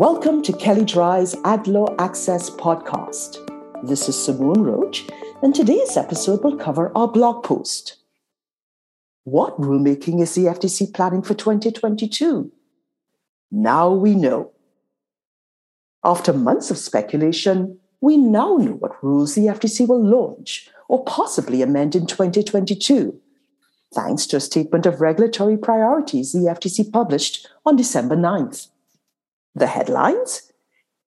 Welcome to Kelley Drye's AdLaw Access podcast. This is Simone Roach, and today's episode will cover our blog post. What rulemaking is the FTC planning for 2022? Now we know. After months of speculation, we now know what rules the FTC will launch or possibly amend in 2022, thanks to a statement of regulatory priorities the FTC published on December 9th. The headlines?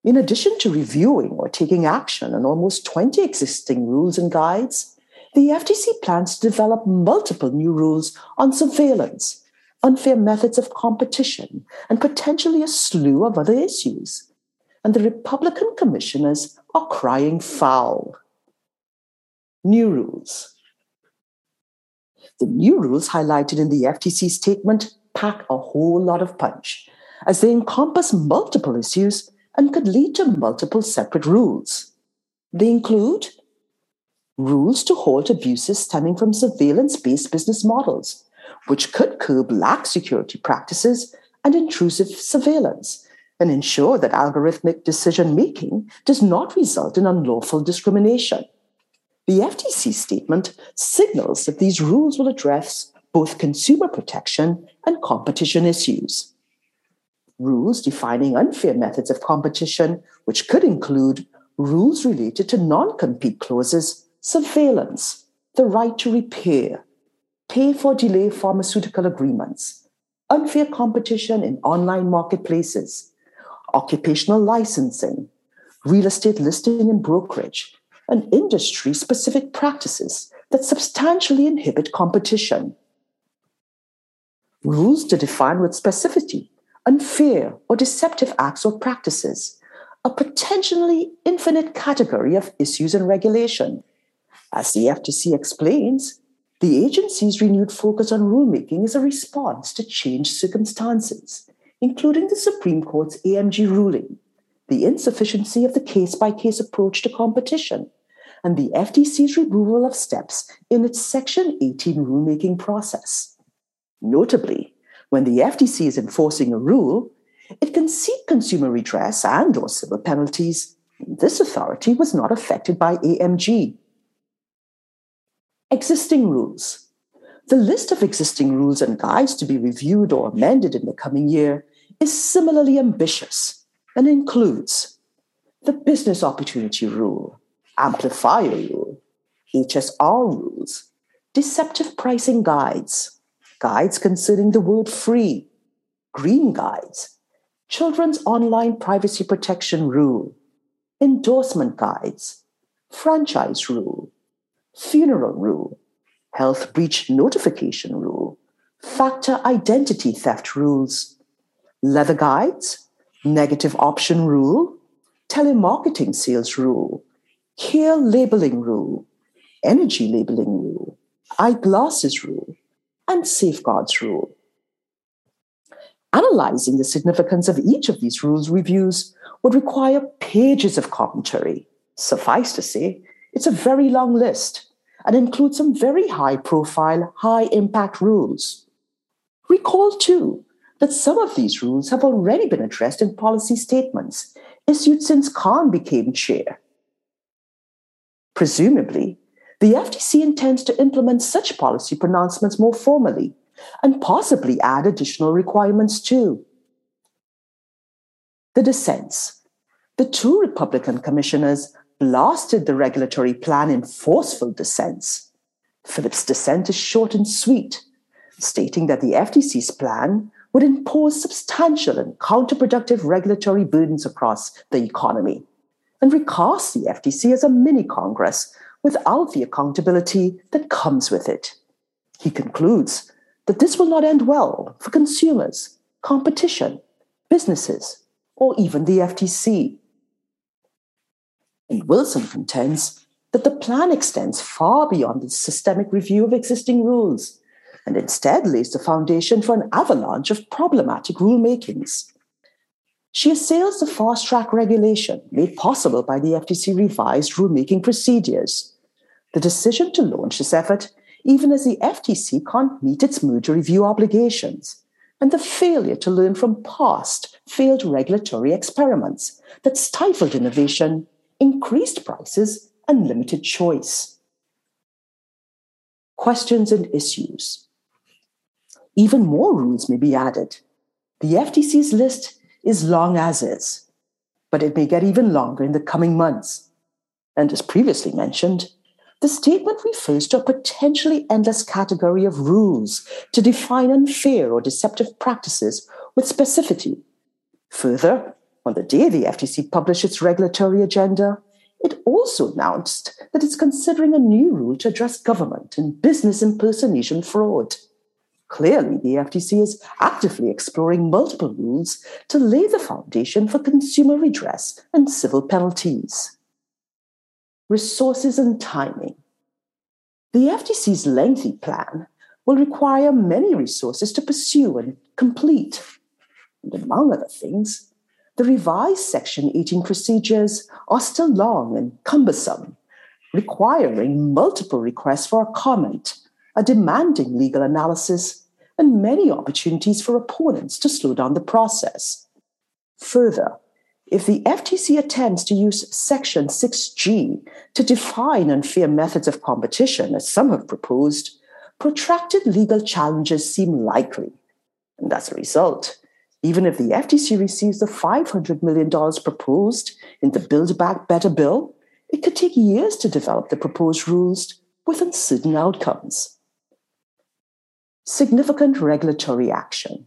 In addition to reviewing or taking action on almost 20 existing rules and guides, the FTC plans to develop multiple new rules on surveillance, unfair methods of competition, and potentially a slew of other issues. And the Republican commissioners are crying foul. New rules. The new rules highlighted in the FTC statement pack a whole lot of punch as they encompass multiple issues and could lead to multiple separate rules. They include rules to halt abuses stemming from surveillance based business models, which could curb lax security practices and intrusive surveillance and ensure that algorithmic decision making does not result in unlawful discrimination. The FTC statement signals that these rules will address both consumer protection and competition issues rules defining unfair methods of competition, which could include rules related to non compete clauses, surveillance, the right to repair, pay for delay pharmaceutical agreements, unfair competition in online marketplaces, occupational licensing, real estate listing and brokerage, and industry specific practices that substantially inhibit competition. Rules to define with specificity unfair or deceptive acts or practices, a potentially infinite category of issues and regulation. As the FTC explains, the agency's renewed focus on rulemaking is a response to changed circumstances, including the Supreme Court's AMG ruling, the insufficiency of the case by case approach to competition, and the FTC's removal of steps in its Section 18 rulemaking process. Notably, when the FTC is enforcing a rule, it can seek consumer redress and or civil penalties. This authority was not affected by AMG. Existing rules. The list of existing rules and guides to be reviewed or amended in the coming year is similarly ambitious and includes the Business Opportunity Rule, Amplifier Rule, HSR rules, Deceptive Pricing Guides, guides concerning the word free, green guides, children's online privacy protection rule, endorsement guides, franchise rule, funeral rule, health breach notification rule, FACTA identity theft rules, leather guides, negative option rule, telemarketing sales rule, care labeling rule, energy labeling rule, eyeglasses rule, and safeguards rule. Analyzing the significance of each of these rules reviews would require pages of commentary. Suffice to say, it's a very long list and includes some very high profile, high impact rules. Recall, too, that some of these rules have already been addressed in policy statements issued since Khan became chair. Presumably, the FTC intends to implement such policy pronouncements more formally and possibly add additional requirements too. The dissents. The two Republican commissioners blasted the regulatory plan in forceful dissents. Phillips' dissent is short and sweet, stating that the FTC's plan would impose substantial and counterproductive regulatory burdens across the economy and recast the FTC as a mini Congress without the accountability that comes with it. He concludes that this will not end well for consumers, competition, businesses, or even the FTC. And Wilson contends that the plan extends far beyond the systemic review of existing rules and instead lays the foundation for an avalanche of problematic rulemakings. She assails the fast track regulation made possible by the FTC revised rulemaking procedures the decision to launch this effort, even as the FTC can't meet its merger review obligations, and the failure to learn from past failed regulatory experiments that stifled innovation, increased prices, and limited choice. Questions and issues. Even more rules may be added. The FTC's list is long as is, but it may get even longer in the coming months. And as previously mentioned, the statement refers to a potentially endless category of rules to define unfair or deceptive practices with specificity. Further, on the day the FTC published its regulatory agenda, it also announced that it's considering a new rule to address government and business impersonation fraud. Clearly, the FTC is actively exploring multiple rules to lay the foundation for consumer redress and civil penalties resources and timing. The FTC's lengthy plan will require many resources to pursue and complete. And among other things, the revised Section 18 procedures are still long and cumbersome, requiring multiple requests for a comment, a demanding legal analysis, and many opportunities for opponents to slow down the process. Further, if the FTC attempts to use Section 6G to define unfair methods of competition, as some have proposed, protracted legal challenges seem likely. And as a result, even if the FTC receives the $500 million proposed in the Build Back Better bill, it could take years to develop the proposed rules with uncertain outcomes. Significant regulatory action.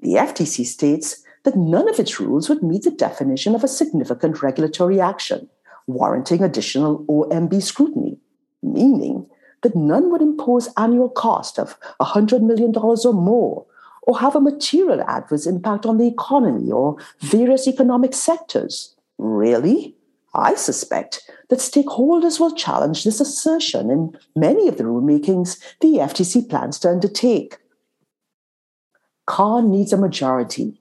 The FTC states that none of its rules would meet the definition of a significant regulatory action, warranting additional OMB scrutiny, meaning that none would impose annual cost of $100 million or more, or have a material adverse impact on the economy or various economic sectors. Really? I suspect that stakeholders will challenge this assertion in many of the rulemakings the FTC plans to undertake. Khan needs a majority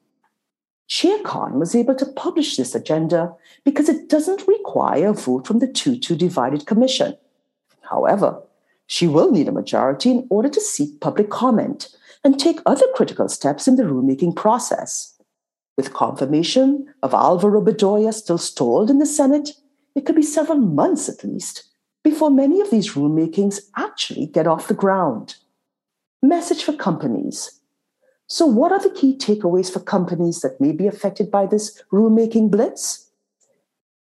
Chair Khan was able to publish this agenda because it doesn't require a vote from the 2 2 divided commission. However, she will need a majority in order to seek public comment and take other critical steps in the rulemaking process. With confirmation of Alvaro Bedoya still stalled in the Senate, it could be several months at least before many of these rulemakings actually get off the ground. Message for companies so, what are the key takeaways for companies that may be affected by this rulemaking blitz?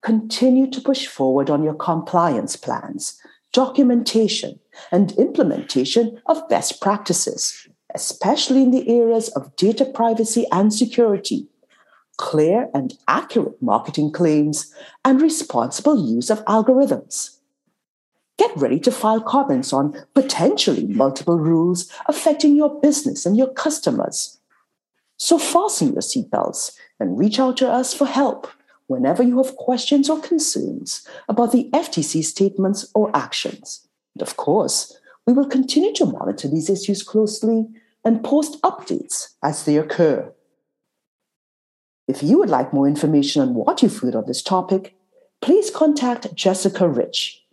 Continue to push forward on your compliance plans, documentation, and implementation of best practices, especially in the areas of data privacy and security, clear and accurate marketing claims, and responsible use of algorithms. Get ready to file comments on potentially multiple rules affecting your business and your customers. So fasten your seatbelts and reach out to us for help whenever you have questions or concerns about the FTC statements or actions. And of course, we will continue to monitor these issues closely and post updates as they occur. If you would like more information on what you've heard on this topic, please contact Jessica Rich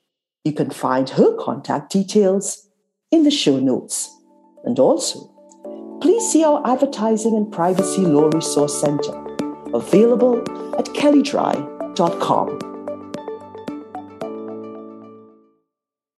you can find her contact details in the show notes. And also, please see our Advertising and Privacy Law Resource Center, available at kelleydrye.com.